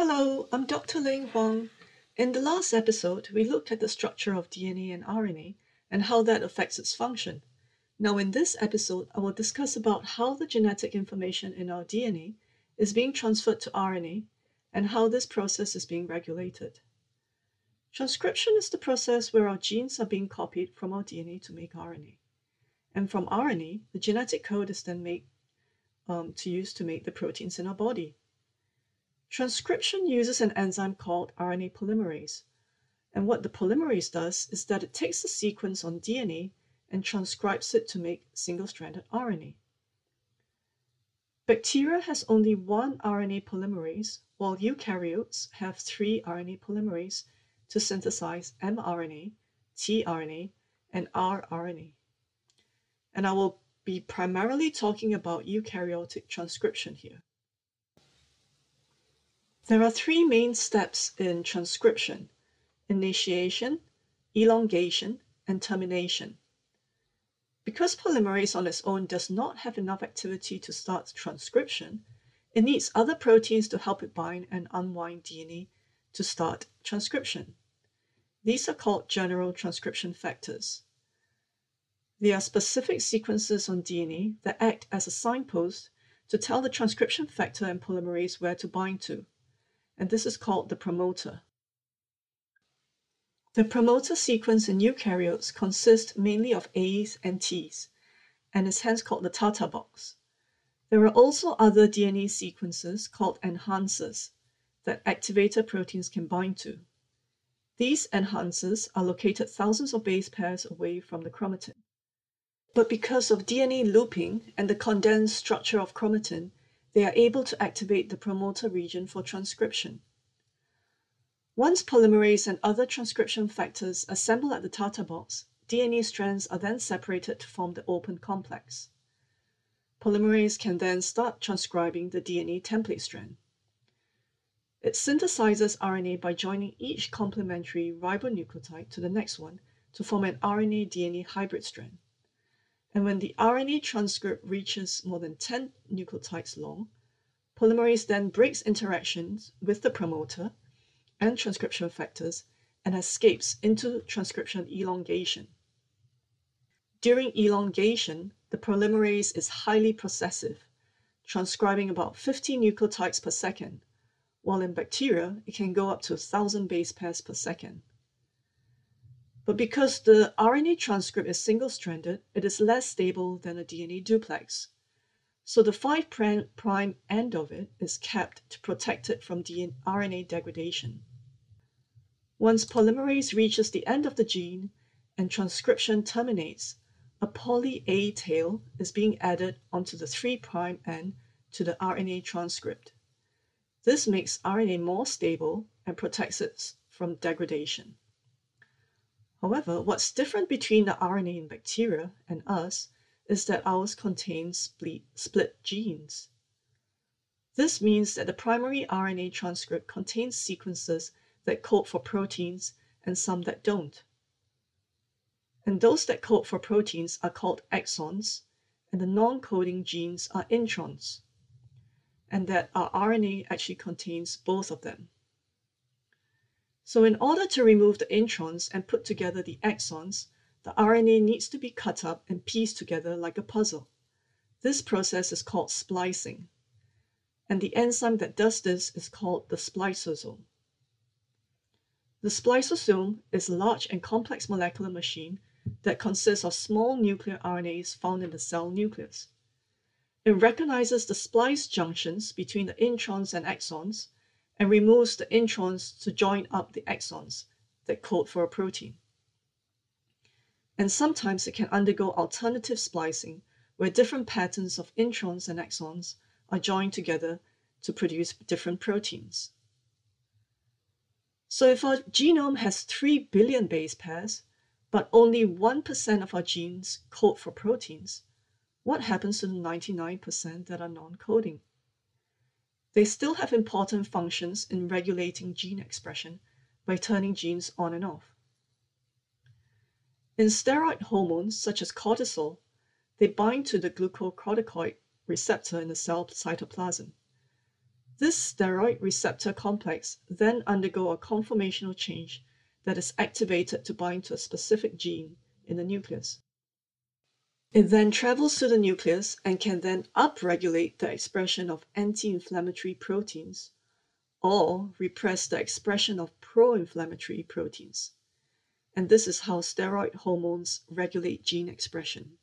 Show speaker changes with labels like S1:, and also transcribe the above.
S1: Hello, I'm Dr. Ling Huang. In the last episode, we looked at the structure of DNA and RNA and how that affects its function. Now, in this episode, I will discuss about how the genetic information in our DNA is being transferred to RNA and how this process is being regulated. Transcription is the process where our genes are being copied from our DNA to make RNA. And from RNA, the genetic code is then made um, to use to make the proteins in our body. Transcription uses an enzyme called RNA polymerase. And what the polymerase does is that it takes the sequence on DNA and transcribes it to make single-stranded RNA. Bacteria has only one RNA polymerase, while eukaryotes have three RNA polymerase to synthesize mRNA, tRNA, and rRNA. And I will be primarily talking about eukaryotic transcription here. There are three main steps in transcription, initiation, elongation, and termination. Because polymerase on its own does not have enough activity to start transcription, it needs other proteins to help it bind and unwind DNA to start transcription. These are called general transcription factors. They are specific sequences on DNA that act as a signpost to tell the transcription factor and polymerase where to bind to and this is called the promoter. The promoter sequence in eukaryotes consists mainly of A's and T's, and is hence called the Tata box. There are also other DNA sequences called enhancers that activator proteins can bind to. These enhancers are located thousands of base pairs away from the chromatin. But because of DNA looping and the condensed structure of chromatin, they are able to activate the promoter region for transcription. Once polymerase and other transcription factors assemble at the Tata box, DNA strands are then separated to form the open complex. Polymerase can then start transcribing the DNA template strand. It synthesizes RNA by joining each complementary ribonucleotide to the next one to form an RNA DNA hybrid strand. And when the RNA transcript reaches more than 10 nucleotides long, polymerase then breaks interactions with the promoter and transcription factors and escapes into transcription elongation. During elongation, the polymerase is highly processive, transcribing about 50 nucleotides per second, while in bacteria, it can go up to 1,000 base pairs per second. But because the RNA transcript is single-stranded, it is less stable than a DNA duplex. So the 5' prime end of it is kept to protect it from DNA, RNA degradation. Once polymerase reaches the end of the gene and transcription terminates, a poly A tail is being added onto the 3' end to the RNA transcript. This makes RNA more stable and protects it from degradation. However, what's different between the RNA in bacteria and us is that ours contains split, split genes. This means that the primary RNA transcript contains sequences that code for proteins and some that don't. And those that code for proteins are called exons, and the non-coding genes are introns, and that our RNA actually contains both of them. So in order to remove the introns and put together the exons, the RNA needs to be cut up and pieced together like a puzzle. This process is called splicing. And the enzyme that does this is called the spliceosome. The spliceosome is a large and complex molecular machine that consists of small nuclear RNAs found in the cell nucleus. It recognizes the splice junctions between the introns and exons and removes the introns to join up the exons that code for a protein. And sometimes it can undergo alternative splicing, where different patterns of introns and exons are joined together to produce different proteins. So if our genome has 3 billion base pairs, but only 1% of our genes code for proteins, what happens to the 99% that are non-coding? They still have important functions in regulating gene expression by turning genes on and off. In steroid hormones such as cortisol, they bind to the glucocorticoid receptor in the cell cytoplasm. This steroid receptor complex then undergo a conformational change that is activated to bind to a specific gene in the nucleus. It then travels to the nucleus and can then upregulate the expression of anti-inflammatory proteins or repress the expression of pro-inflammatory proteins. And this is how steroid hormones regulate gene expression.